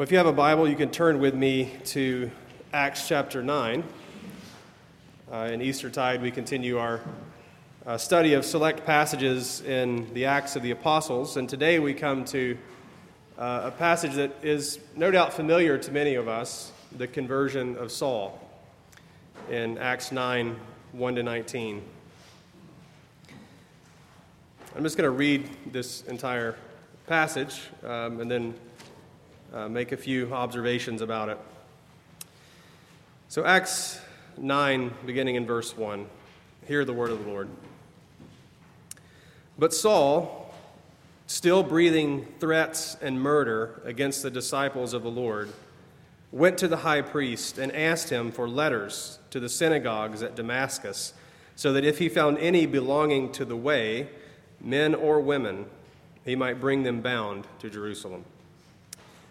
Well, if you have a Bible, you can turn with me to Acts chapter 9. Uh, in Eastertide, we continue our uh, study of select passages in the Acts of the Apostles, and today we come to uh, a passage that is no doubt familiar to many of us the conversion of Saul in Acts 9 1 to 19. I'm just going to read this entire passage um, and then uh, make a few observations about it. So, Acts 9, beginning in verse 1. Hear the word of the Lord. But Saul, still breathing threats and murder against the disciples of the Lord, went to the high priest and asked him for letters to the synagogues at Damascus, so that if he found any belonging to the way, men or women, he might bring them bound to Jerusalem.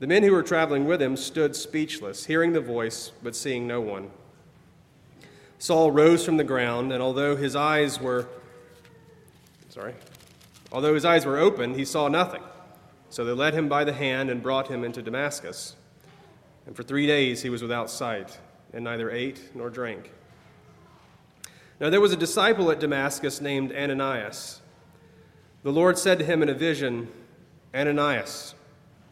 The men who were traveling with him stood speechless, hearing the voice, but seeing no one. Saul rose from the ground, and although his eyes were sorry, although his eyes were open, he saw nothing. So they led him by the hand and brought him into Damascus. And for three days he was without sight, and neither ate nor drank. Now there was a disciple at Damascus named Ananias. The Lord said to him in a vision, Ananias.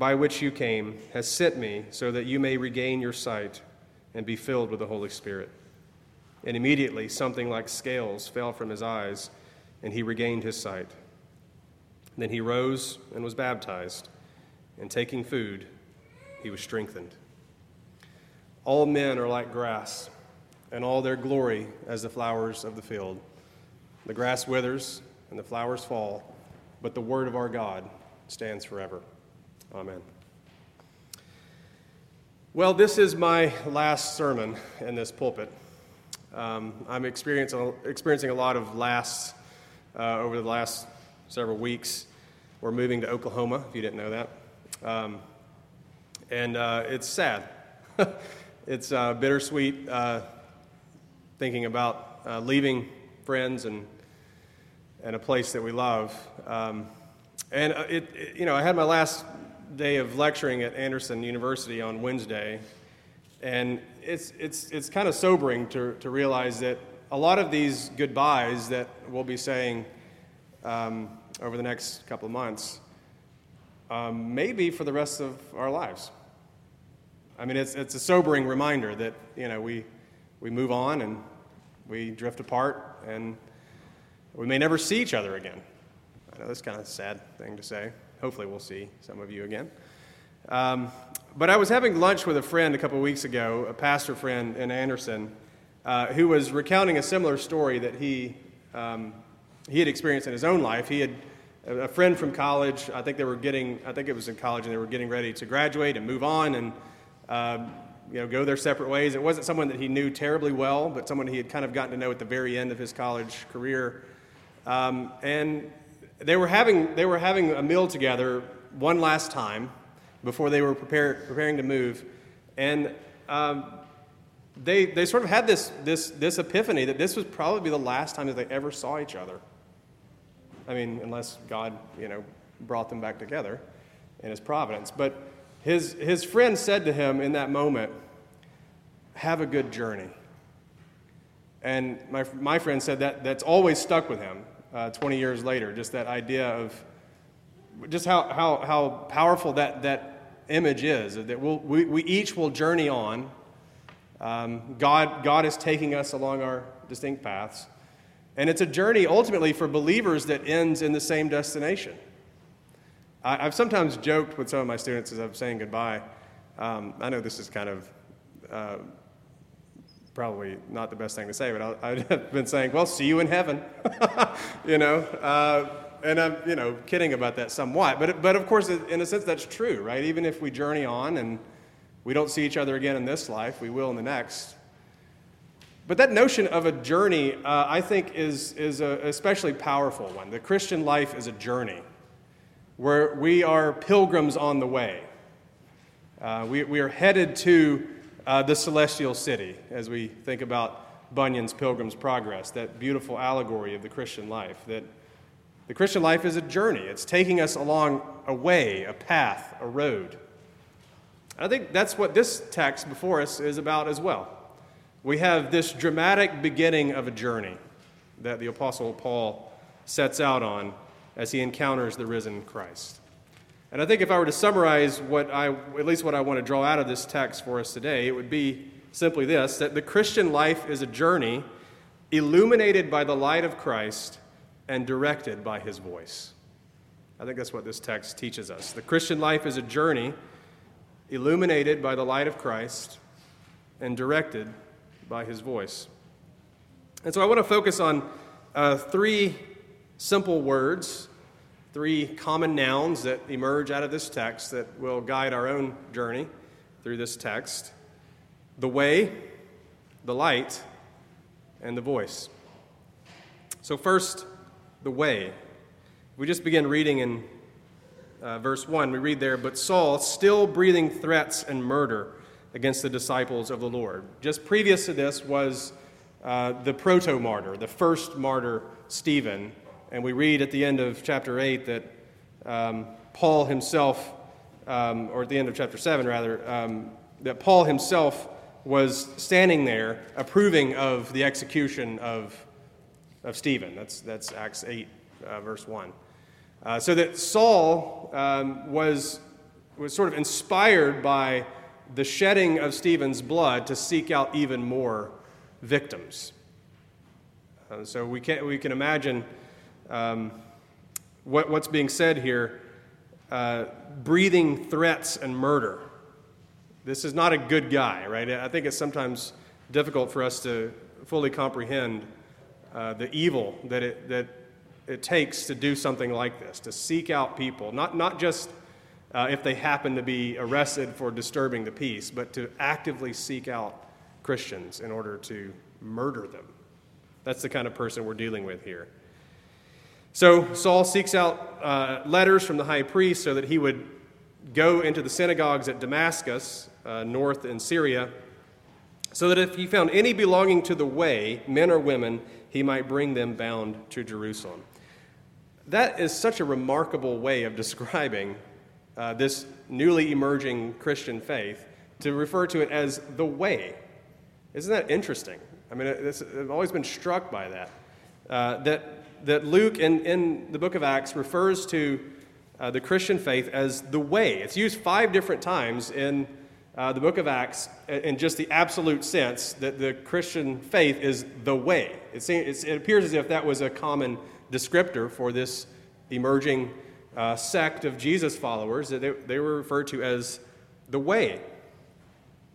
by which you came, has sent me so that you may regain your sight and be filled with the Holy Spirit. And immediately something like scales fell from his eyes, and he regained his sight. Then he rose and was baptized, and taking food, he was strengthened. All men are like grass, and all their glory as the flowers of the field. The grass withers and the flowers fall, but the word of our God stands forever. Amen. Well, this is my last sermon in this pulpit. Um, I'm experiencing, experiencing a lot of lasts uh, over the last several weeks. We're moving to Oklahoma, if you didn't know that. Um, and uh, it's sad. it's uh, bittersweet uh, thinking about uh, leaving friends and, and a place that we love. Um, and uh, it, it, you know, I had my last day of lecturing at Anderson University on Wednesday, and it's, it's, it's kind of sobering to, to realize that a lot of these goodbyes that we'll be saying um, over the next couple of months um, may be for the rest of our lives. I mean, it's, it's a sobering reminder that, you know, we, we move on and we drift apart and we may never see each other again. I know that's kind of a sad thing to say. Hopefully, we'll see some of you again. Um, but I was having lunch with a friend a couple weeks ago, a pastor friend in Anderson, uh, who was recounting a similar story that he, um, he had experienced in his own life. He had a friend from college, I think they were getting, I think it was in college, and they were getting ready to graduate and move on and um, you know, go their separate ways. It wasn't someone that he knew terribly well, but someone he had kind of gotten to know at the very end of his college career. Um, and they were, having, they were having a meal together one last time before they were prepare, preparing to move. And um, they, they sort of had this, this, this epiphany that this was probably the last time that they ever saw each other. I mean, unless God, you know, brought them back together in his providence. But his, his friend said to him in that moment, Have a good journey. And my, my friend said that that's always stuck with him uh, 20 years later, just that idea of just how, how, how powerful that, that image is, that we'll, we, we each will journey on. Um, God, God is taking us along our distinct paths. And it's a journey ultimately for believers that ends in the same destination. I, have sometimes joked with some of my students as I'm saying goodbye. Um, I know this is kind of uh, probably not the best thing to say, but I, have been saying, well, see you in heaven. you know, uh, and I'm, you know, kidding about that somewhat. But, but of course, in a sense, that's true, right? Even if we journey on and we don't see each other again in this life, we will in the next. But that notion of a journey, uh, I think, is, is a especially powerful one. The Christian life is a journey where we are pilgrims on the way. Uh, we, we are headed to uh, the celestial city as we think about Bunyan's Pilgrim's Progress, that beautiful allegory of the Christian life. That the Christian life is a journey, it's taking us along a way, a path, a road. I think that's what this text before us is about as well. We have this dramatic beginning of a journey that the Apostle Paul sets out on as he encounters the risen Christ. And I think if I were to summarize what I, at least what I want to draw out of this text for us today, it would be simply this that the Christian life is a journey illuminated by the light of Christ and directed by his voice. I think that's what this text teaches us. The Christian life is a journey illuminated by the light of Christ and directed by his voice. And so I want to focus on uh, three simple words three common nouns that emerge out of this text that will guide our own journey through this text the way, the light, and the voice. So, first, the way. We just begin reading in uh, verse 1. We read there, But Saul, still breathing threats and murder against the disciples of the Lord. Just previous to this was uh, the proto martyr, the first martyr, Stephen, and we read at the end of chapter 8 that um, Paul himself, um, or at the end of chapter 7 rather, um, that Paul himself was standing there approving of the execution of, of Stephen. That's, that's Acts 8, uh, verse 1. Uh, so that Saul um, was, was sort of inspired by the shedding of Stephen's blood to seek out even more victims. Uh, so we can, we can imagine um, what, what's being said here uh, breathing threats and murder. This is not a good guy, right? I think it's sometimes difficult for us to fully comprehend uh, the evil that it, that it takes to do something like this, to seek out people, not, not just uh, if they happen to be arrested for disturbing the peace, but to actively seek out Christians in order to murder them. That's the kind of person we're dealing with here. So Saul seeks out uh, letters from the high priest so that he would go into the synagogues at Damascus, uh, north in Syria, so that if he found any belonging to the way, men or women, he might bring them bound to Jerusalem. That is such a remarkable way of describing uh, this newly emerging Christian faith to refer to it as the way. Isn't that interesting? I mean, I've always been struck by that. Uh, that that Luke in, in the book of Acts refers to uh, the Christian faith as the way. It's used five different times in uh, the book of Acts in just the absolute sense that the Christian faith is the way. It, seems, it appears as if that was a common descriptor for this emerging uh, sect of Jesus followers, that they, they were referred to as the way.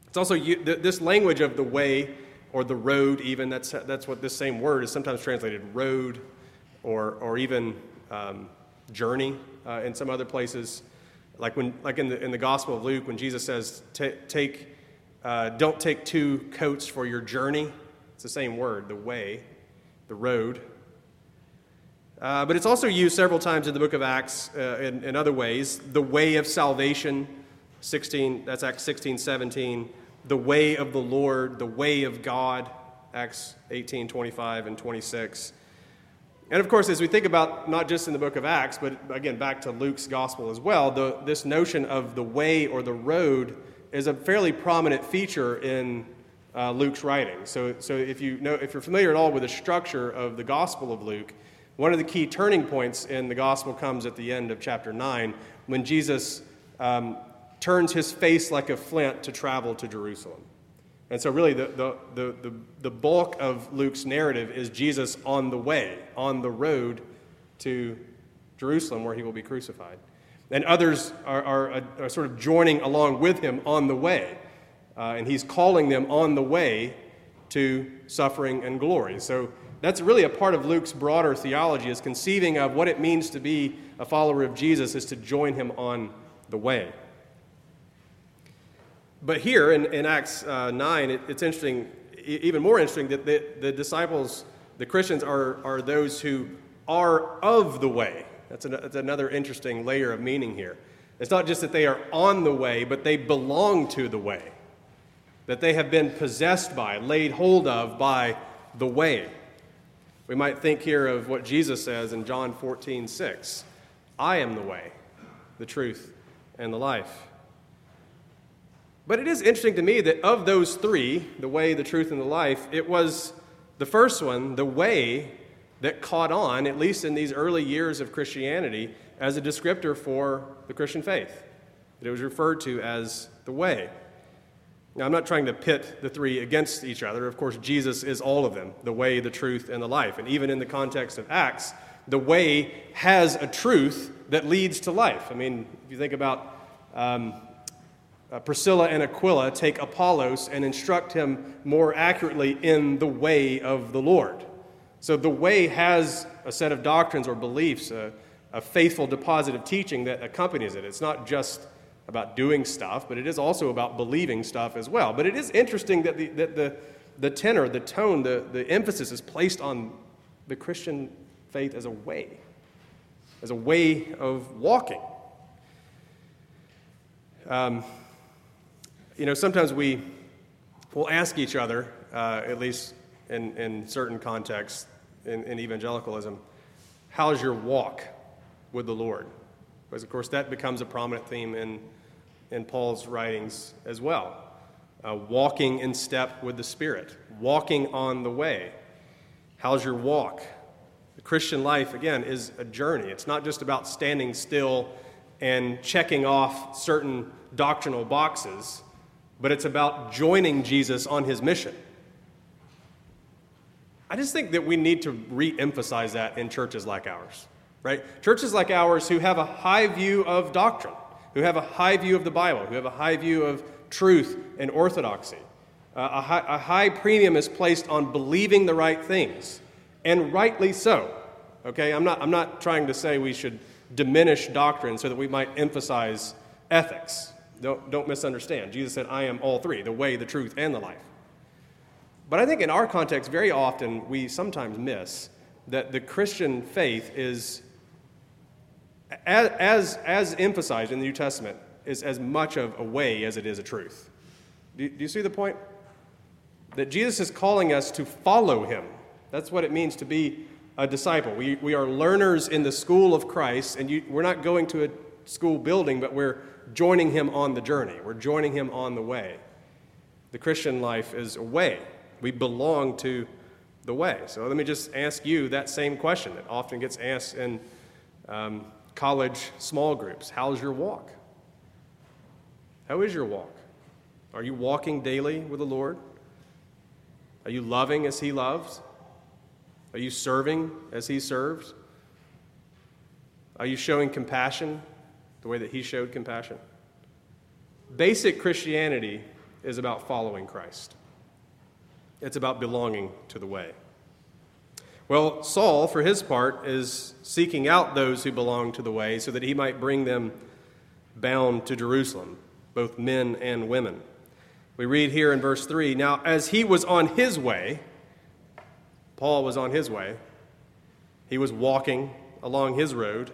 It's also this language of the way or the road, even, that's, that's what this same word is sometimes translated road or, or even um, journey uh, in some other places. Like, when, like in, the, in the Gospel of Luke, when Jesus says, take, uh, Don't take two coats for your journey. It's the same word, the way, the road. Uh, but it's also used several times in the book of Acts uh, in, in, other ways. The way of salvation, 16, that's Acts 16, 17. the way of the Lord, the way of God, Acts 18 25 and 26. And of course, as we think about not just in the book of Acts, but again back to Luke's gospel as well, the, this notion of the way or the road is a fairly prominent feature in uh, Luke's writing. So, so if, you know, if you're familiar at all with the structure of the gospel of Luke, one of the key turning points in the gospel comes at the end of chapter 9 when Jesus um, turns his face like a flint to travel to Jerusalem. And so, really, the, the, the, the, bulk of Luke's narrative is Jesus on the way, on the road to Jerusalem where he will be crucified. And others are, are, are sort of joining along with him on the way. Uh, and he's calling them on the way to suffering and glory. So that's really a part of Luke's broader theology, is conceiving of what it means to be a follower of Jesus is to join him on the way. But here in, in Acts uh, 9, it, it's interesting, even more interesting, that the, the disciples, the Christians, are, are those who are of the way. That's, an, that's another interesting layer of meaning here. It's not just that they are on the way, but they belong to the way, that they have been possessed by, laid hold of by the way. We might think here of what Jesus says in John 14, 6. I am the way, the truth, and the life. But it is interesting to me that of those three, the way, the truth, and the life, it was the first one, the way, that caught on, at least in these early years of Christianity, as a descriptor for the Christian faith. That it was referred to as the way. Now, I'm not trying to pit the three against each other. Of course, Jesus is all of them the way, the truth, and the life. And even in the context of Acts, the way has a truth that leads to life. I mean, if you think about um, uh, Priscilla and Aquila take Apollos and instruct him more accurately in the way of the Lord. So the way has a set of doctrines or beliefs, a, a faithful deposit of teaching that accompanies it. It's not just about doing stuff, but it is also about believing stuff as well. But it is interesting that the, that the, the tenor, the tone, the, the emphasis is placed on the Christian faith as a way, as a way of walking. Um, you know, sometimes we will ask each other, uh, at least in, in certain contexts in, in evangelicalism, how's your walk with the Lord? Because, of course, that becomes a prominent theme in, in Paul's writings as well. Uh, walking in step with the Spirit, walking on the way. How's your walk? The Christian life, again, is a journey. It's not just about standing still and checking off certain doctrinal boxes but it's about joining Jesus on his mission. I just think that we need to re emphasize that in churches like ours, right? Churches like ours who have a high view of doctrine, who have a high view of the Bible, who have a high view of truth and orthodoxy. Uh, a, high, a high premium is placed on believing the right things, and rightly so. Okay, I'm not, I'm not trying to say we should diminish doctrine so that we might emphasize ethics. Don't, don't misunderstand. Jesus said, I am all three the way, the truth, and the life. But I think in our context, very often we sometimes miss that the Christian faith is, as, as, as emphasized in the New Testament, is as much of a way as it is a truth. Do, do you see the point? That Jesus is calling us to follow him. That's what it means to be a disciple. We, we are learners in the school of Christ, and you, we're not going to a school building, but we're joining him on the journey. We're joining him on the way. The Christian life is a way. We belong to the way. So let me just ask you that same question that often gets asked in um, college small groups How's your walk? How is your walk? Are you walking daily with the Lord? Are you loving as He loves? Are you serving as He serves? Are you showing compassion the way that he showed compassion. Basic Christianity is about following Christ, it's about belonging to the way. Well, Saul, for his part, is seeking out those who belong to the way so that he might bring them bound to Jerusalem, both men and women. We read here in verse 3 Now, as he was on his way, Paul was on his way, he was walking along his road.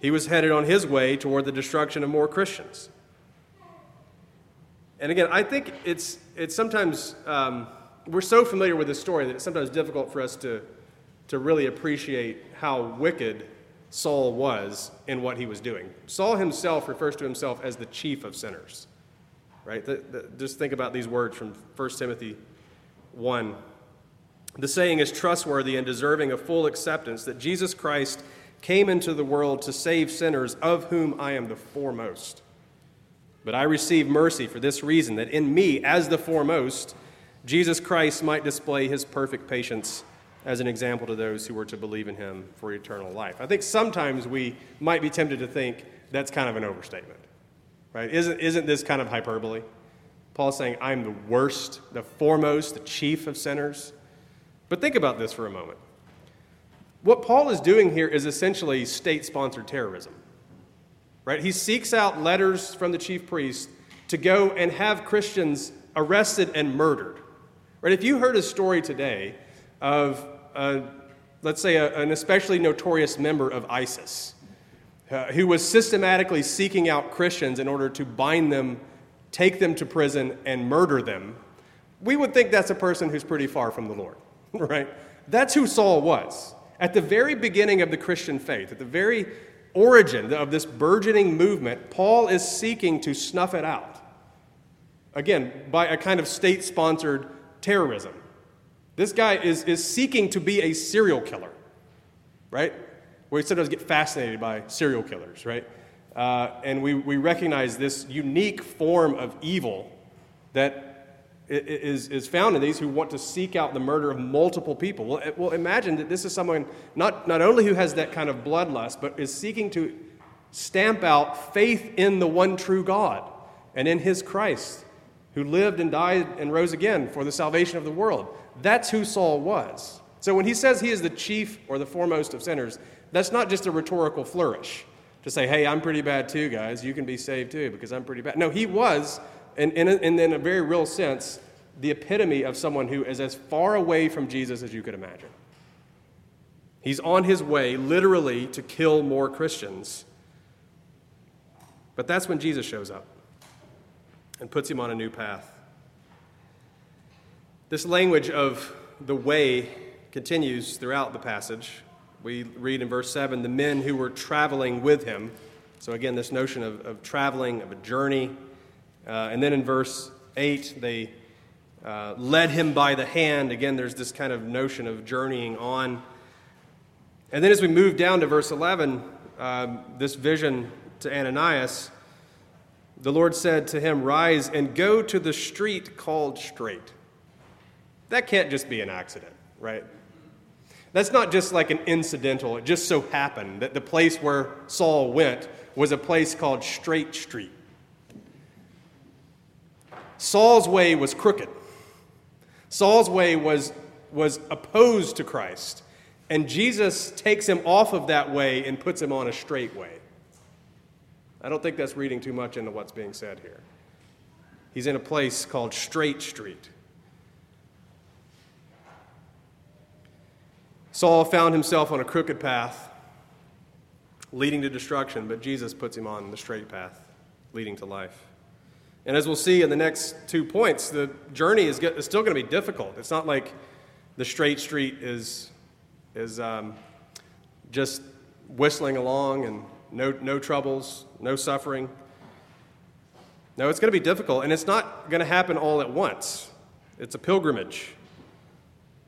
He was headed on his way toward the destruction of more Christians. And again, I think it's, it's sometimes, um, we're so familiar with this story that it's sometimes difficult for us to, to really appreciate how wicked Saul was in what he was doing. Saul himself refers to himself as the chief of sinners, right? The, the, just think about these words from 1 Timothy 1. The saying is trustworthy and deserving of full acceptance that Jesus Christ came into the world to save sinners, of whom I am the foremost. But I receive mercy for this reason, that in me, as the foremost, Jesus Christ might display his perfect patience as an example to those who were to believe in him for eternal life. I think sometimes we might be tempted to think that's kind of an overstatement, right? Isn't, isn't this kind of hyperbole? Paul's saying, I'm the worst, the foremost, the chief of sinners. But think about this for a moment. What Paul is doing here is essentially state sponsored terrorism. Right? He seeks out letters from the chief priest to go and have Christians arrested and murdered. Right? If you heard a story today of, uh, let's say, a, an especially notorious member of ISIS uh, who was systematically seeking out Christians in order to bind them, take them to prison, and murder them, we would think that's a person who's pretty far from the Lord. Right? That's who Saul was. At the very beginning of the Christian faith, at the very origin of this burgeoning movement, Paul is seeking to snuff it out. Again, by a kind of state sponsored terrorism. This guy is, is seeking to be a serial killer, right? We sometimes get fascinated by serial killers, right? Uh, and we, we recognize this unique form of evil that is, is found in these who want to seek out the murder of multiple people. Well, eh, well, imagine that this is someone not, not only who has that kind of bloodlust, but is seeking to stamp out faith in the one true God and in his Christ, who lived and died and rose again for the salvation of the world. That's who Saul was. So when he says he is the chief or the foremost of sinners, that's not just a rhetorical flourish to say, hey, I'm pretty bad too, guys. You can be saved too because I'm pretty bad. No, he was and, in a, and in a very real sense, the epitome of someone who is as far away from Jesus as you could imagine. He's on his way, literally, to kill more Christians. But that's when Jesus shows up and puts him on a new path. This language of the way continues throughout the passage. We read in verse 7 the men who were traveling with him. So, again, this notion of, of traveling, of a journey, uh, and then in verse 8, they uh, led him by the hand. Again, there's this kind of notion of journeying on. And then as we move down to verse 11, uh, this vision to Ananias, the Lord said to him, Rise and go to the street called Straight. That can't just be an accident, right? That's not just like an incidental. It just so happened that the place where Saul went was a place called Straight Street. Saul's way was crooked. Saul's way was, was opposed to Christ. And Jesus takes him off of that way and puts him on a straight way. I don't think that's reading too much into what's being said here. He's in a place called Straight Street. Saul found himself on a crooked path leading to destruction, but Jesus puts him on the straight path leading to life. And as we'll see in the next two points, the journey is, get, is still going to be difficult. It's not like the straight street is, is um, just whistling along and no, no troubles, no suffering. No, it's going to be difficult, and it's not going to happen all at once. It's a pilgrimage.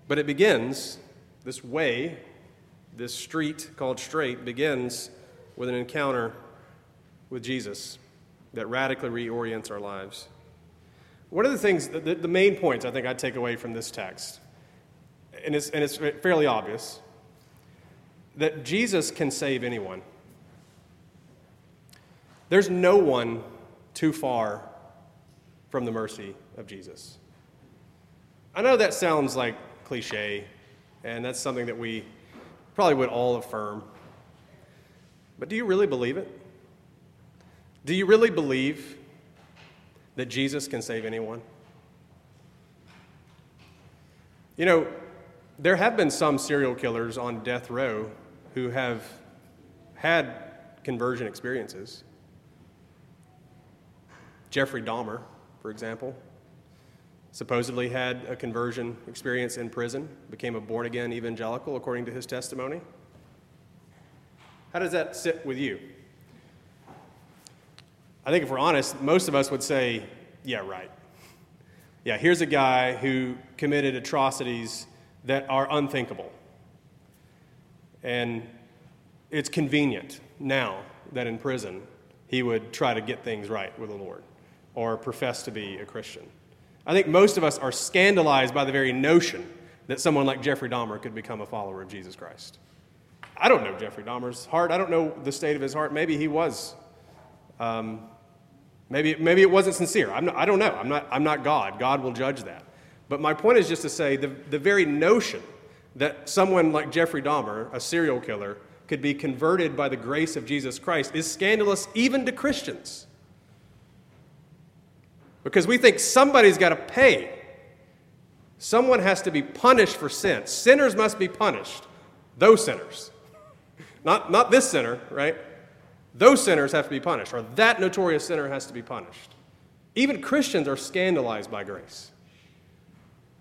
But it begins, this way, this street called straight, begins with an encounter with Jesus that radically reorients our lives. One of the things, the, the main points I think I take away from this text, and it's, and it's fairly obvious, that Jesus can save anyone. There's no one too far from the mercy of Jesus. I know that sounds like cliche, and that's something that we probably would all affirm. But do you really believe it? Do you really believe that Jesus can save anyone? You know, there have been some serial killers on death row who have had conversion experiences. Jeffrey Dahmer, for example, supposedly had a conversion experience in prison, became a born again evangelical according to his testimony. How does that sit with you? I think if we're honest, most of us would say, yeah, right. Yeah, here's a guy who committed atrocities that are unthinkable. And it's convenient now that in prison he would try to get things right with the Lord or profess to be a Christian. I think most of us are scandalized by the very notion that someone like Jeffrey Dahmer could become a follower of Jesus Christ. I don't know Jeffrey Dahmer's heart. I don't know the state of his heart. Maybe he was. Um, maybe, maybe it wasn't sincere. Not, I don't know. I'm not, I'm not God. God will judge that. But my point is just to say the, the very notion that someone like Jeffrey Dahmer, a serial killer, could be converted by the grace of Jesus Christ is scandalous even to Christians. Because we think somebody's got to pay. Someone has to be punished for sin. Sinners must be punished. Those sinners. Not, not this sinner, right? Those sinners have to be punished, or that notorious sinner has to be punished. Even Christians are scandalized by grace.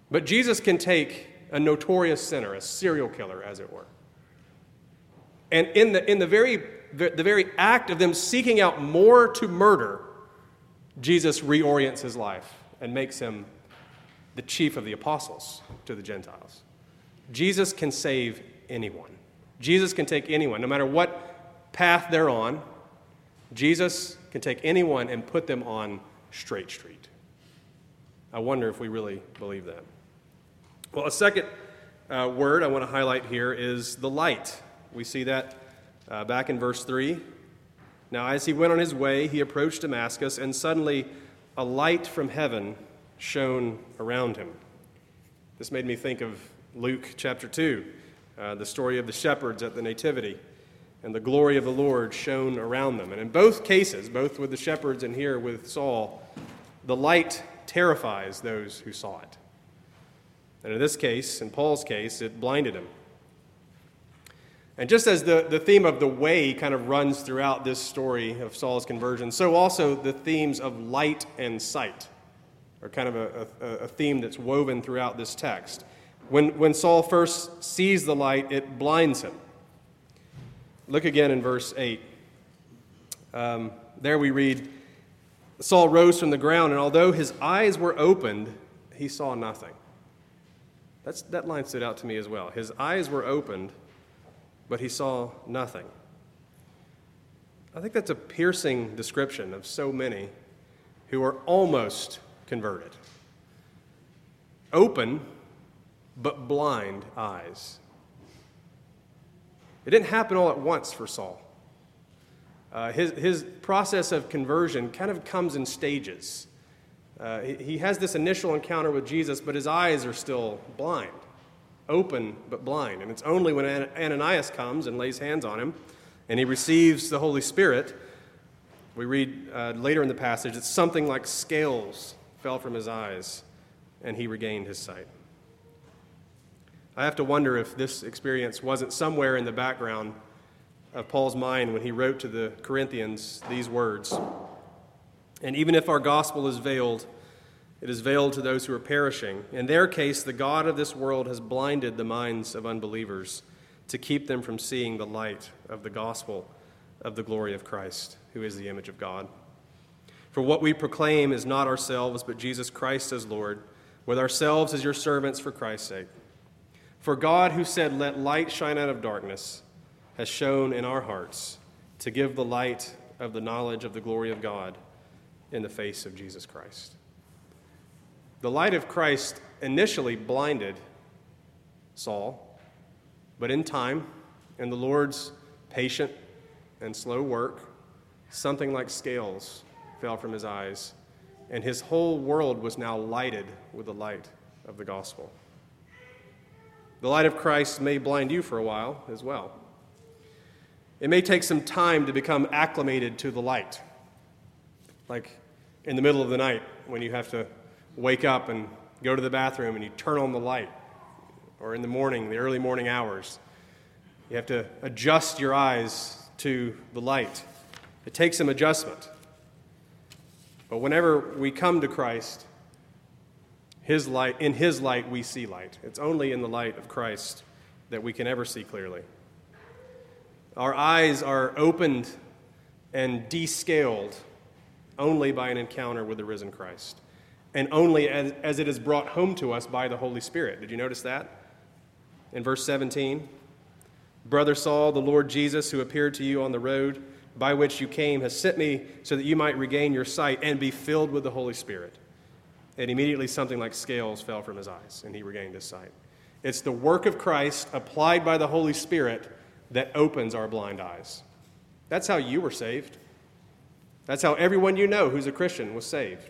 But Jesus can take a notorious sinner, a serial killer, as it were. And in the, in the, very, the very act of them seeking out more to murder, Jesus reorients his life and makes him the chief of the apostles to the Gentiles. Jesus can save anyone. Jesus can take anyone, no matter what path they're on. Jesus can take anyone and put them on straight street. I wonder if we really believe that. Well, a second uh, word I want to highlight here is the light. We see that uh, back in verse 3. Now, as he went on his way, he approached Damascus, and suddenly a light from heaven shone around him. This made me think of Luke chapter 2, uh, the story of the shepherds at the Nativity, and the glory of the Lord shone around them. And in both cases, both with the shepherds and here with Saul, the light terrifies those who saw it. And in this case, in Paul's case, it blinded him. And just as the, the theme of the way kind of runs throughout this story of Saul's conversion, so also the themes of light and sight are kind of a, a, a theme that's woven throughout this text. When, when Saul first sees the light, it blinds him. Look again in verse 8. Um, there we read Saul rose from the ground, and although his eyes were opened, he saw nothing. That's, that line stood out to me as well. His eyes were opened, but he saw nothing. I think that's a piercing description of so many who are almost converted. Open, but blind eyes. It didn't happen all at once for Saul. Uh, his, his process of conversion kind of comes in stages. Uh, he, he has this initial encounter with Jesus, but his eyes are still blind, open but blind. And it's only when Ananias comes and lays hands on him and he receives the Holy Spirit, we read uh, later in the passage, that something like scales fell from his eyes and he regained his sight. I have to wonder if this experience wasn't somewhere in the background of Paul's mind when he wrote to the Corinthians these words and even if our gospel is veiled, it is veiled to those who are perishing. In their case, the God of this world has blinded the minds of unbelievers to keep them from seeing the light of the gospel of the glory of Christ, who is the image of God. For what we proclaim is not ourselves, but Jesus Christ as Lord, with ourselves as your servants for Christ's sake. For God, who said, Let light shine out of darkness, has shone in our hearts to give the light of the knowledge of the glory of God in the face of Jesus Christ. The light of Christ initially blinded Saul, but in time, in the Lord's patient and slow work, something like scales fell from his eyes, and his whole world was now lighted with the light of the gospel. The light of Christ may blind you for a while as well. It may take some time to become acclimated to the light. Like in the middle of the night when you have to wake up and go to the bathroom and you turn on the light, or in the morning, the early morning hours. You have to adjust your eyes to the light. It takes some adjustment. But whenever we come to Christ, his light, in His light, we see light. It's only in the light of Christ that we can ever see clearly. Our eyes are opened and descaled only by an encounter with the risen Christ, and only as, as it is brought home to us by the Holy Spirit. Did you notice that? In verse 17, Brother Saul, the Lord Jesus, who appeared to you on the road by which you came, has sent me so that you might regain your sight and be filled with the Holy Spirit. And immediately something like scales fell from his eyes, and he regained his sight. It's the work of Christ applied by the Holy Spirit that opens our blind eyes. That's how you were saved. That's how everyone you know who's a Christian was saved.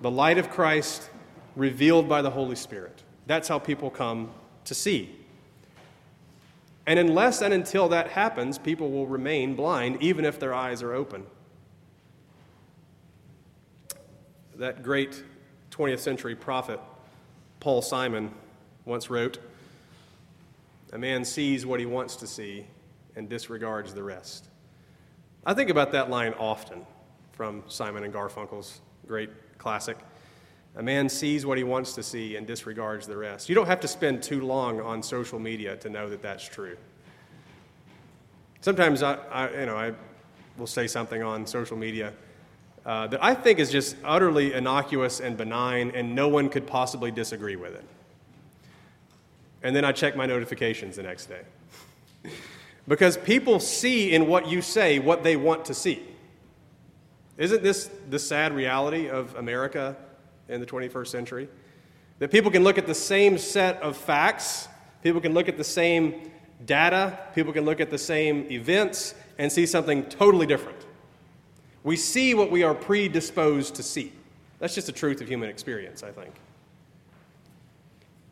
The light of Christ revealed by the Holy Spirit. That's how people come to see. And unless and until that happens, people will remain blind, even if their eyes are open. That great 20th century prophet Paul Simon once wrote A man sees what he wants to see and disregards the rest. I think about that line often from Simon and Garfunkel's great classic. A man sees what he wants to see and disregards the rest. You don't have to spend too long on social media to know that that's true. Sometimes I, I you know, I will say something on social media uh, that I think is just utterly innocuous and benign, and no one could possibly disagree with it. And then I check my notifications the next day. because people see in what you say what they want to see. Isn't this the sad reality of America in the 21st century? That people can look at the same set of facts, people can look at the same data, people can look at the same events and see something totally different. We see what we are predisposed to see. That's just the truth of human experience, I think.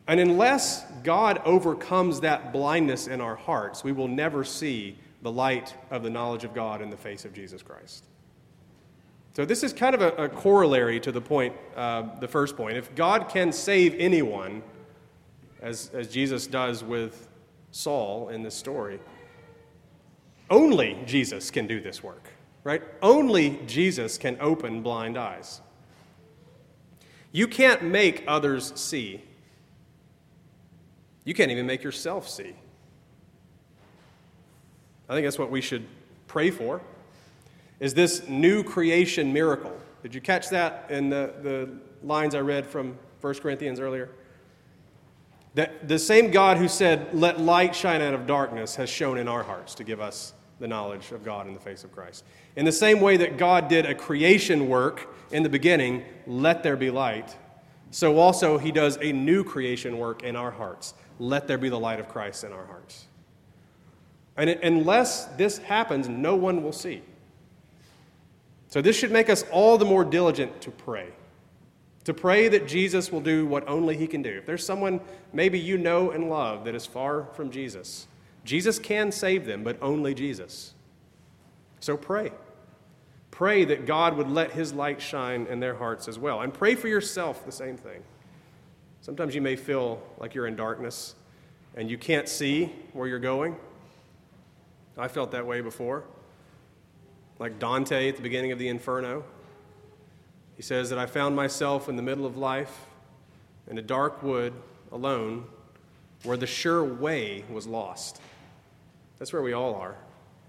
And unless God overcomes that blindness in our hearts, we will never see the light of the knowledge of God in the face of Jesus Christ. So, this is kind of a, a corollary to the point, uh, the first point. If God can save anyone, as, as Jesus does with Saul in this story, only Jesus can do this work right? Only Jesus can open blind eyes. You can't make others see. You can't even make yourself see. I think that's what we should pray for. Is this new creation miracle? Did you catch that in the, the lines I read from 1 Corinthians earlier? That the same God who said, Let light shine out of darkness, has shone in our hearts to give us the knowledge of God in the face of Christ. In the same way that God did a creation work in the beginning, let there be light, so also he does a new creation work in our hearts. Let there be the light of Christ in our hearts. And unless this happens, no one will see. So this should make us all the more diligent to pray. To pray that Jesus will do what only he can do. If there's someone maybe you know and love that is far from Jesus, Jesus can save them, but only Jesus. So pray. Pray that God would let his light shine in their hearts as well. And pray for yourself the same thing. Sometimes you may feel like you're in darkness and you can't see where you're going. I felt that way before. Like Dante at the beginning of the Inferno. He says that I found myself in the middle of life in a dark wood alone where the sure way was lost. That's where we all are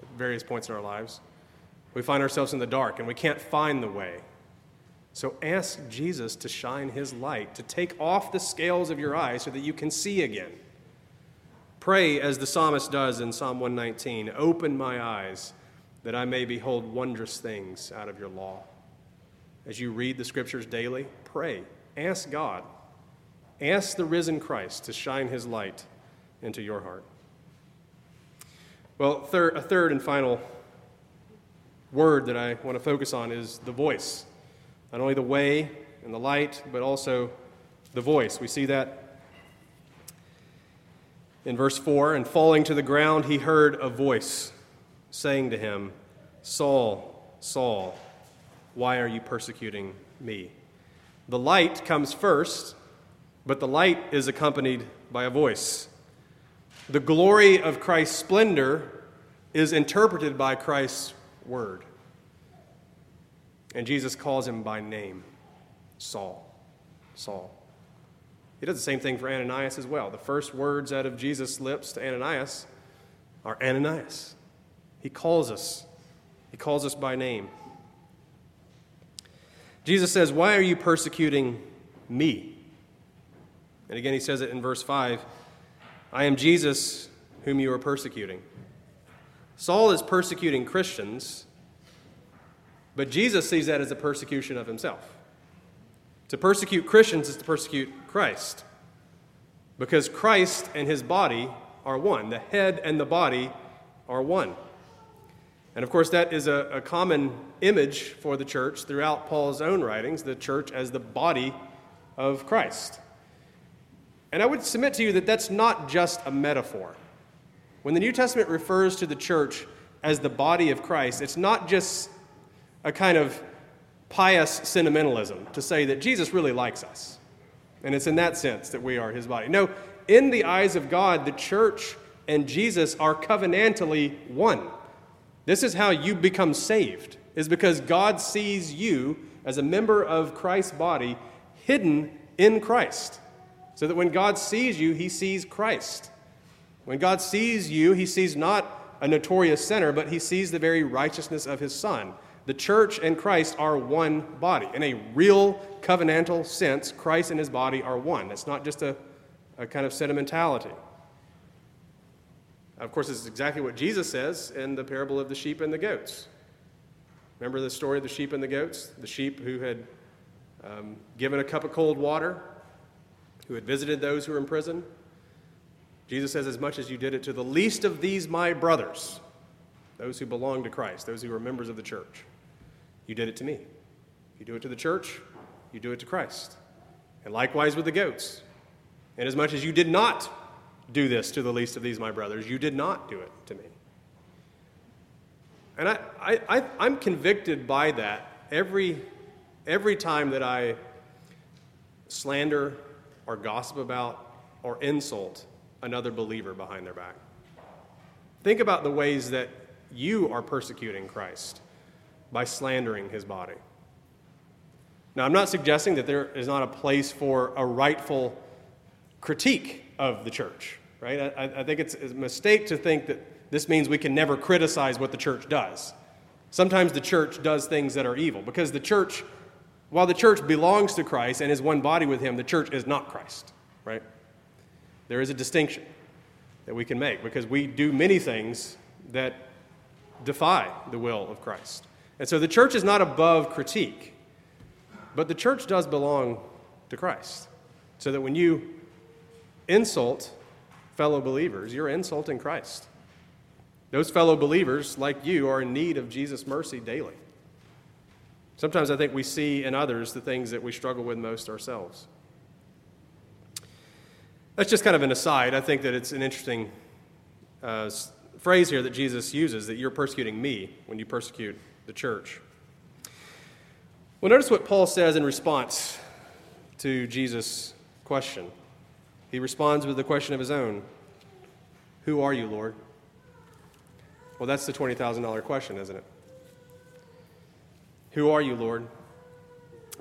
at various points in our lives. We find ourselves in the dark and we can't find the way. So ask Jesus to shine his light, to take off the scales of your eyes so that you can see again. Pray as the psalmist does in Psalm 119 Open my eyes that I may behold wondrous things out of your law. As you read the scriptures daily, pray. Ask God. Ask the risen Christ to shine his light into your heart. Well, third, a third and final word that I want to focus on is the voice. Not only the way and the light, but also the voice. We see that in verse 4 And falling to the ground, he heard a voice saying to him, Saul, Saul, why are you persecuting me? The light comes first, but the light is accompanied by a voice. The glory of Christ's splendor is interpreted by Christ's word. And Jesus calls him by name Saul. Saul. He does the same thing for Ananias as well. The first words out of Jesus' lips to Ananias are Ananias. He calls us, he calls us by name. Jesus says, Why are you persecuting me? And again, he says it in verse 5 I am Jesus whom you are persecuting. Saul is persecuting Christians, but Jesus sees that as a persecution of himself. To persecute Christians is to persecute Christ, because Christ and his body are one. The head and the body are one. And of course, that is a, a, common image for the church throughout Paul's own writings the church as the body of Christ. And I would submit to you that that's not just a metaphor. When the New Testament refers to the church as the body of Christ, it's not just a kind of pious sentimentalism to say that Jesus really likes us. And it's in that sense that we are his body. No, in the eyes of God, the church and Jesus are covenantally one. This is how you become saved, is because God sees you as a member of Christ's body hidden in Christ. So that when God sees you, he sees Christ. When God sees you, he sees not a notorious sinner, but he sees the very righteousness of his Son. The church and Christ are one body. In a real covenantal sense, Christ and his body are one. It's not just a, a kind of sentimentality. Of course, this is exactly what Jesus says in the parable of the sheep and the goats. Remember the story of the sheep and the goats? The sheep who had um, given a cup of cold water, who had visited those who were in prison. Jesus says, As much as you did it to the least of these, my brothers, those who belong to Christ, those who are members of the church, you did it to me. You do it to the church, you do it to Christ. And likewise with the goats. And as much as you did not do this to the least of these, my brothers. You did not do it to me. And I, I, I, am convicted by that every, every time that I slander or gossip about or insult another believer behind their back. Think about the ways that you are persecuting Christ by slandering his body. Now, I'm not suggesting that there is not a place for a rightful critique of the church right? I, I think it's a mistake to think that this means we can never criticize what the church does. Sometimes the church does things that are evil because the church, while the church belongs to Christ and is one body with Him, the church is not Christ, right? There is a distinction that we can make because we do many things that defy the will of Christ. And so the church is not above critique, but the church does belong to Christ. So that when you insult fellow believers, you're insulting Christ. Those fellow believers, like you, are in need of Jesus' mercy daily. Sometimes I think we see in others the things that we struggle with most ourselves. That's just kind of an aside. I think that it's an interesting uh, phrase here that Jesus uses that you're persecuting me when you persecute the church. Well, notice what Paul says in response to Jesus' question. He responds with a question of his own Who are you, Lord? Well, that's the $20,000 question, isn't it? Who are you, Lord?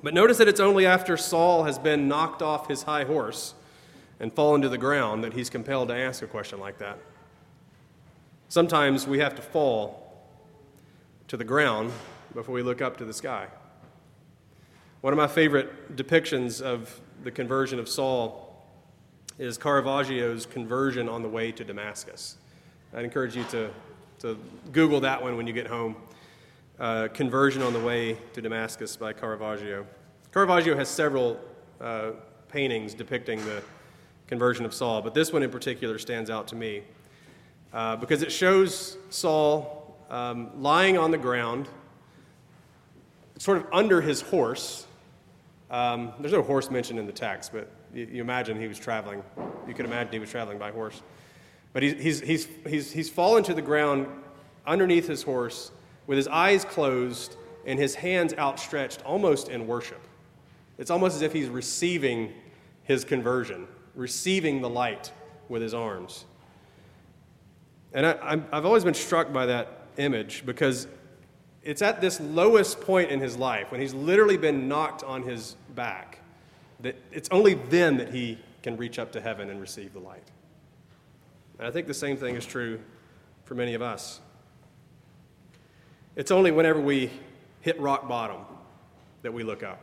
But notice that it's only after Saul has been knocked off his high horse and fallen to the ground that he's compelled to ask a question like that. Sometimes we have to fall to the ground before we look up to the sky. One of my favorite depictions of the conversion of Saul is Caravaggio's Conversion on the Way to Damascus. I'd encourage you to, to Google that one when you get home. Uh, Conversion on the Way to Damascus by Caravaggio. Caravaggio has several uh, paintings depicting the conversion of Saul, but this one in particular stands out to me uh, because it shows Saul um, lying on the ground, sort of under his horse. Um, there's no horse mentioned in the text, but you, you, imagine he was traveling. You could imagine he was traveling by horse. But he's, he's, he's, he's, he's fallen to the ground underneath his horse with his eyes closed and his hands outstretched almost in worship. It's almost as if he's receiving his conversion, receiving the light with his arms. And I, have always been struck by that image because it's at this lowest point in his life, when he's literally been knocked on his back, that it's only then that he can reach up to heaven and receive the light. And I think the same thing is true for many of us. It's only whenever we hit rock bottom that we look up.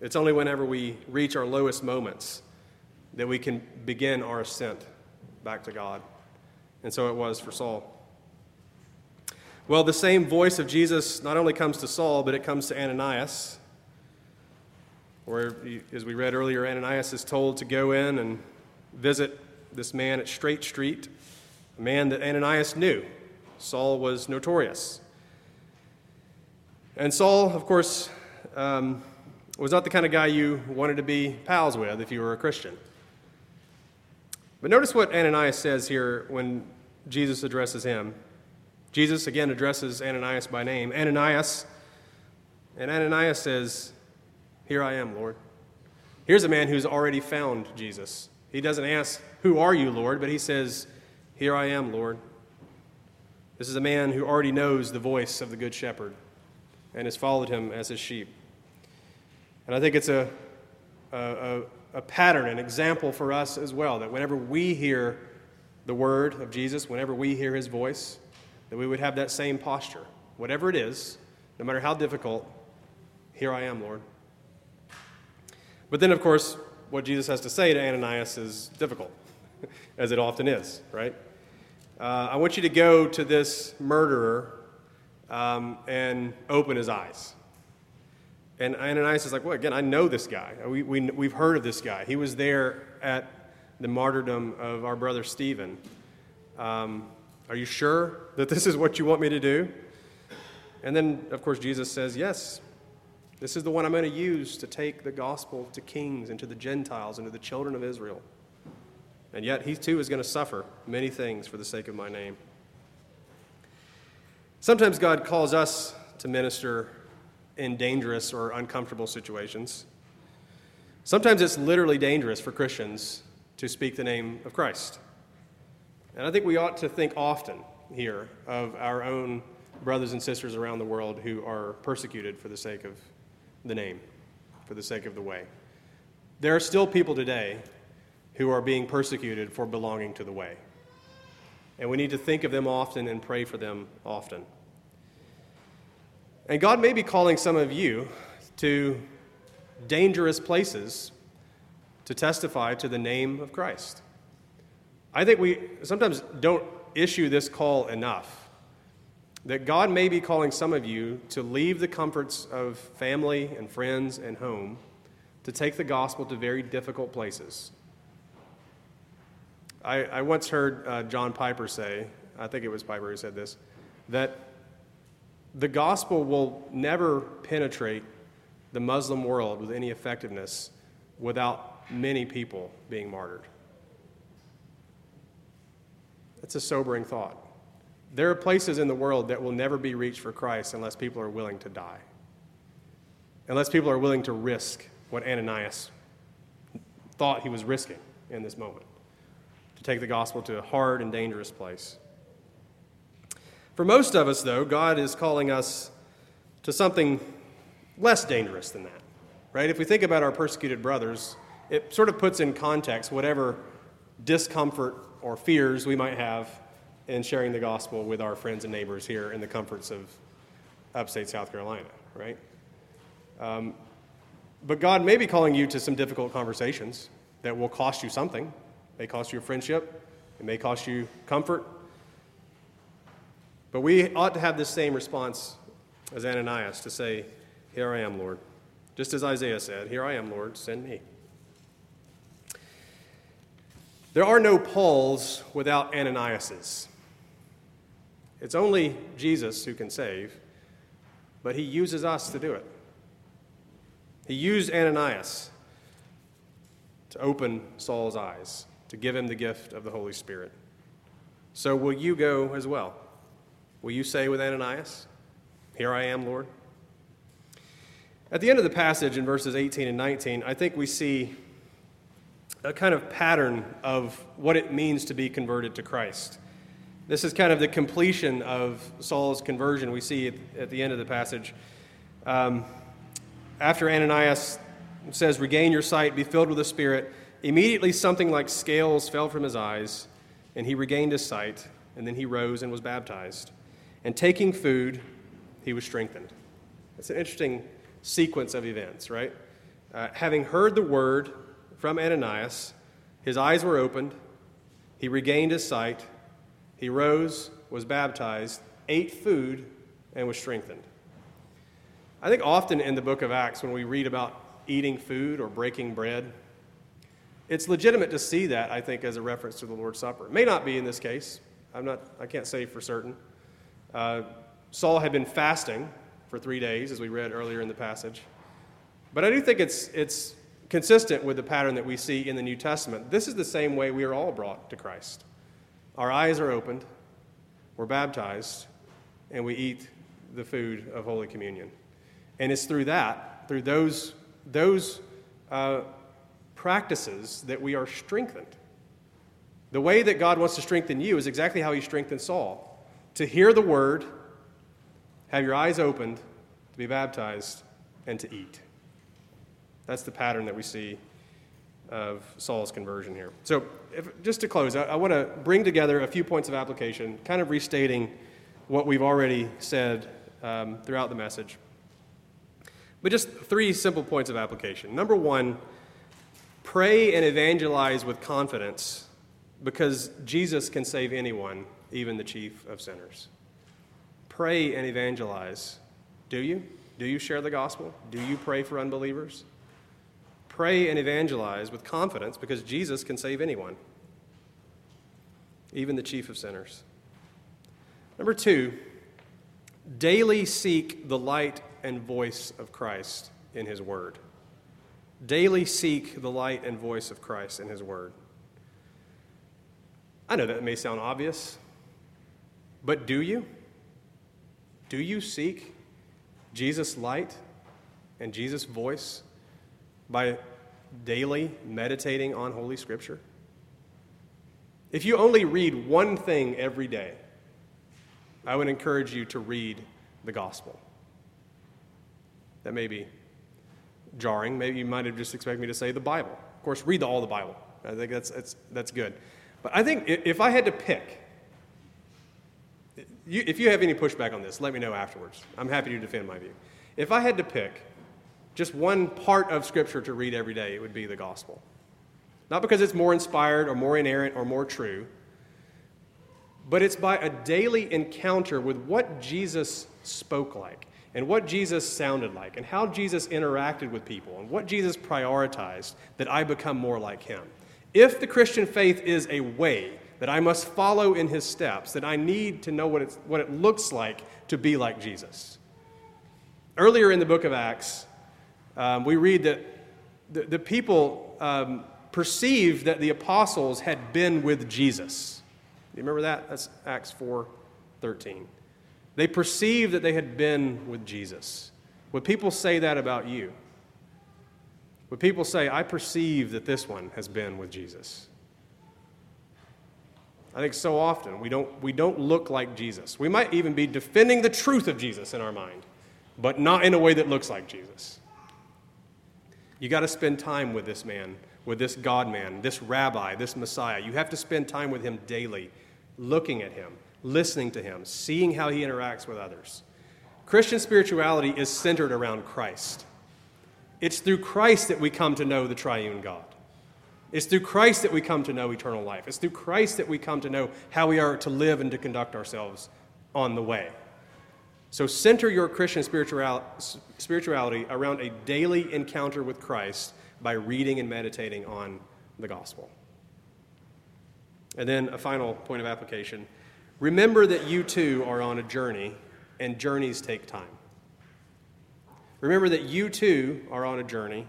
It's only whenever we reach our lowest moments that we can begin our ascent back to God. And so it was for Saul. Well, the same voice of Jesus not only comes to Saul, but it comes to Ananias, where, as we read earlier, Ananias is told to go in and visit this man at Straight Street, a man that Ananias knew. Saul was notorious. And Saul, of course, um, was not the kind of guy you wanted to be pals with if you were a Christian. But notice what Ananias says here when Jesus addresses him. Jesus again addresses Ananias by name. Ananias, and Ananias says, Here I am, Lord. Here's a man who's already found Jesus. He doesn't ask, Who are you, Lord? but he says, Here I am, Lord. This is a man who already knows the voice of the Good Shepherd and has followed him as his sheep. And I think it's a, a, a, pattern, an example for us as well, that whenever we hear the word of Jesus, whenever we hear his voice, that we would have that same posture. Whatever it is, no matter how difficult, here I am, Lord. But then, of course, what Jesus has to say to Ananias is difficult, as it often is, right? Uh, I want you to go to this murderer um, and open his eyes. And Ananias is like, well, again, I know this guy. We, we, we've heard of this guy. He was there at the martyrdom of our brother Stephen. Um, are you sure that this is what you want me to do? And then, of course, Jesus says, yes. This is the one I'm going to use to take the gospel to kings and to the Gentiles and to the children of Israel. And yet, he too is going to suffer many things for the sake of my name. Sometimes God calls us to minister in dangerous or uncomfortable situations. Sometimes it's literally dangerous for Christians to speak the name of Christ. And I think we ought to think often here of our own brothers and sisters around the world who are persecuted for the sake of the name, for the sake of the way. There are still people today who are being persecuted for belonging to the way. And we need to think of them often and pray for them often. And God may be calling some of you to dangerous places to testify to the name of Christ. I think we sometimes don't issue this call enough. That God may be calling some of you to leave the comforts of family and friends and home to take the gospel to very difficult places. I, I once heard uh, John Piper say, I think it was Piper who said this, that the gospel will never penetrate the Muslim world with any effectiveness without many people being martyred. That's a sobering thought. There are places in the world that will never be reached for Christ unless people are willing to die, unless people are willing to risk what Ananias thought he was risking in this moment take the gospel to a hard and dangerous place. For most of us, though, God is calling us to something less dangerous than that, right? If we think about our persecuted brothers, it sort of puts in context whatever discomfort or fears we might have in sharing the gospel with our friends and neighbors here in the comforts of upstate South Carolina, right? Um, but God may be calling you to some difficult conversations that will cost you something. It may cost you a friendship, it may cost you comfort, but we ought to have this same response as Ananias to say, Here I am, Lord. Just as Isaiah said, Here I am, Lord, send me. There are no Pauls without Ananiases. It's only Jesus who can save, but he uses us to do it. He used Ananias to open Saul's eyes, to give him the gift of the Holy Spirit. So will you go as well? Will you say with Ananias, Here I am, Lord? At the end of the passage in verses 18 and 19, I think we see a kind of pattern of what it means to be converted to Christ. This is kind of the completion of Saul's conversion we see at, the end of the passage. Um, after Ananias says, Regain your sight, be filled with the Spirit, immediately something like scales fell from his eyes, and he regained his sight, and then he rose and was baptized. And taking food, he was strengthened. It's an interesting sequence of events, right? Uh, having heard the word from Ananias, his eyes were opened, he regained his sight he rose, was baptized, ate food, and was strengthened. I think often in the book of Acts, when we read about eating food or breaking bread, it's legitimate to see that, I think, as a reference to the Lord's Supper. It may not be in this case. I'm not, I can't say for certain. Uh, Saul had been fasting for three days, as we read earlier in the passage. But I do think it's, it's consistent with the pattern that we see in the New Testament. This is the same way we are all brought to Christ. Our eyes are opened, we're baptized, and we eat the food of Holy Communion. And it's through that, through those, those uh, practices, that we are strengthened. The way that God wants to strengthen you is exactly how He strengthened Saul to hear the word, have your eyes opened, to be baptized, and to eat. That's the pattern that we see of Saul's conversion here. So, if, just to close, I, I want to bring together a few points of application, kind of restating what we've already said um, throughout the message. But just three simple points of application. Number one, pray and evangelize with confidence because Jesus can save anyone, even the chief of sinners. Pray and evangelize. Do you? Do you share the gospel? Do you pray for unbelievers? Pray and evangelize with confidence because Jesus can save anyone, even the chief of sinners. Number two, daily seek the light and voice of Christ in His Word. Daily seek the light and voice of Christ in His Word. I know that may sound obvious, but do you? Do you seek Jesus' light and Jesus' voice by daily meditating on Holy Scripture? If you only read one thing every day, I would encourage you to read the gospel. That may be jarring. Maybe you might have just expected me to say the Bible. Of course, read all the Bible. I think that's, that's, that's good. But I think if I had to pick, if you have any pushback on this, let me know afterwards. I'm happy to defend my view. If I had to pick just one part of Scripture to read every day, it would be the gospel. Not because it's more inspired or more inerrant or more true, but it's by a daily encounter with what Jesus spoke like and what Jesus sounded like and how Jesus interacted with people and what Jesus prioritized that I become more like him. If the Christian faith is a way that I must follow in his steps, that I need to know what, it's, what it looks like to be like Jesus. Earlier in the book of Acts, um, we read that the, the people um, perceived that the apostles had been with Jesus. You remember that? That's Acts 4 13. They perceived that they had been with Jesus. Would people say that about you? Would people say, I perceive that this one has been with Jesus? I think so often we don't, we don't look like Jesus. We might even be defending the truth of Jesus in our mind, but not in a way that looks like Jesus. You got to spend time with this man, with this God man, this rabbi, this Messiah. You have to spend time with him daily, looking at him, listening to him, seeing how he interacts with others. Christian spirituality is centered around Christ. It's through Christ that we come to know the triune God. It's through Christ that we come to know eternal life. It's through Christ that we come to know how we are to live and to conduct ourselves on the way. So center your Christian spirituality around a daily encounter with Christ by reading and meditating on the gospel. And then a final point of application remember that you too are on a journey, and journeys take time. Remember that you too are on a journey,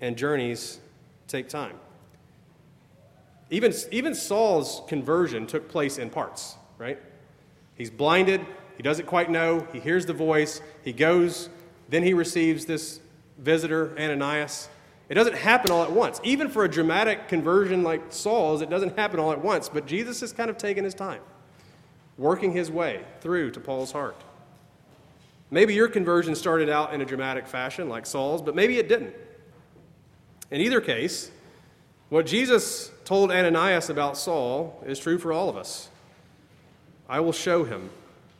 and journeys take time. Even, even Saul's conversion took place in parts, right? He's blinded, he doesn't quite know. He hears the voice. He goes. Then he receives this visitor, Ananias. It doesn't happen all at once. Even for a dramatic conversion like Saul's, it doesn't happen all at once. But Jesus has kind of taken his time. Working his way through to Paul's heart. Maybe your conversion started out in a dramatic fashion like Saul's, but maybe it didn't. In either case, what Jesus told Ananias about Saul is true for all of us. I will show him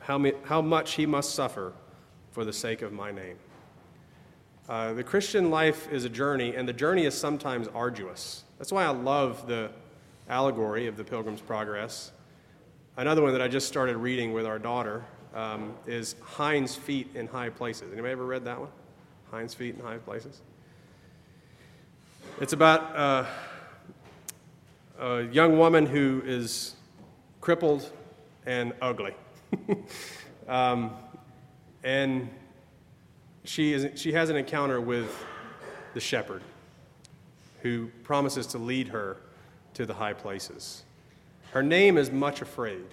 how, how much he must suffer for the sake of my name. Uh, the Christian life is a journey, and the journey is sometimes arduous. That's why I love the allegory of the Pilgrim's Progress. Another one that I just started reading with our daughter um, is Hind's Feet in High Places. Anybody ever read that one? Hind's Feet in High Places? It's about uh, a young woman who is crippled and ugly. um, and she, is, she has an encounter with the shepherd who promises to lead her to the high places. Her name is Much Afraid.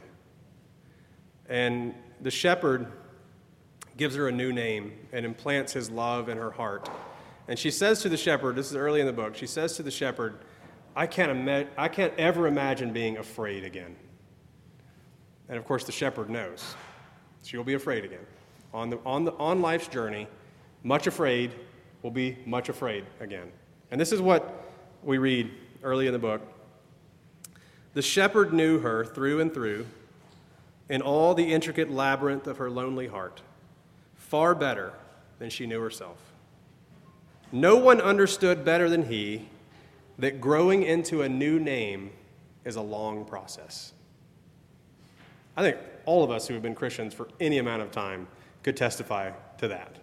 And the shepherd gives her a new name and implants his love in her heart. And she says to the shepherd, this is early in the book, she says to the shepherd, I can't, ima- I can't ever imagine being afraid again. And of course, the shepherd knows. She'll be afraid again. On, the, on, the, on life's journey, much afraid will be much afraid again. And this is what we read early in the book. The shepherd knew her through and through in all the intricate labyrinth of her lonely heart, far better than she knew herself. No one understood better than he that growing into a new name is a long process. I think all of us who have been Christians for any amount of time could testify to that.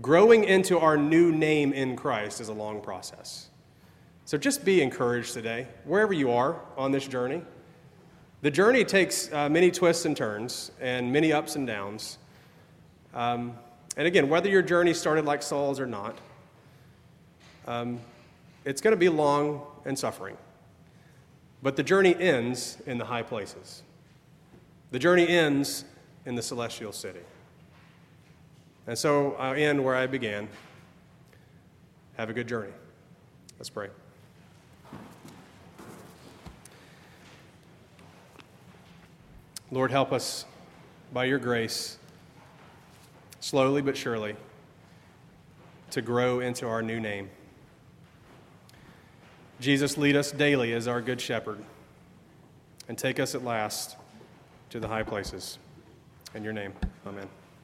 Growing into our new name in Christ is a long process. So just be encouraged today, wherever you are on this journey. The journey takes uh, many twists and turns and many ups and downs. Um, and again, whether your journey started like Saul's or not, um, it's going to be long and suffering. But the journey ends in the high places. The journey ends in the celestial city. And so I'll end where I began. Have a good journey. Let's pray. Lord, help us by your grace, slowly but surely, to grow into our new name. Jesus, lead us daily as our good shepherd and take us at last to the high places. In your name, amen.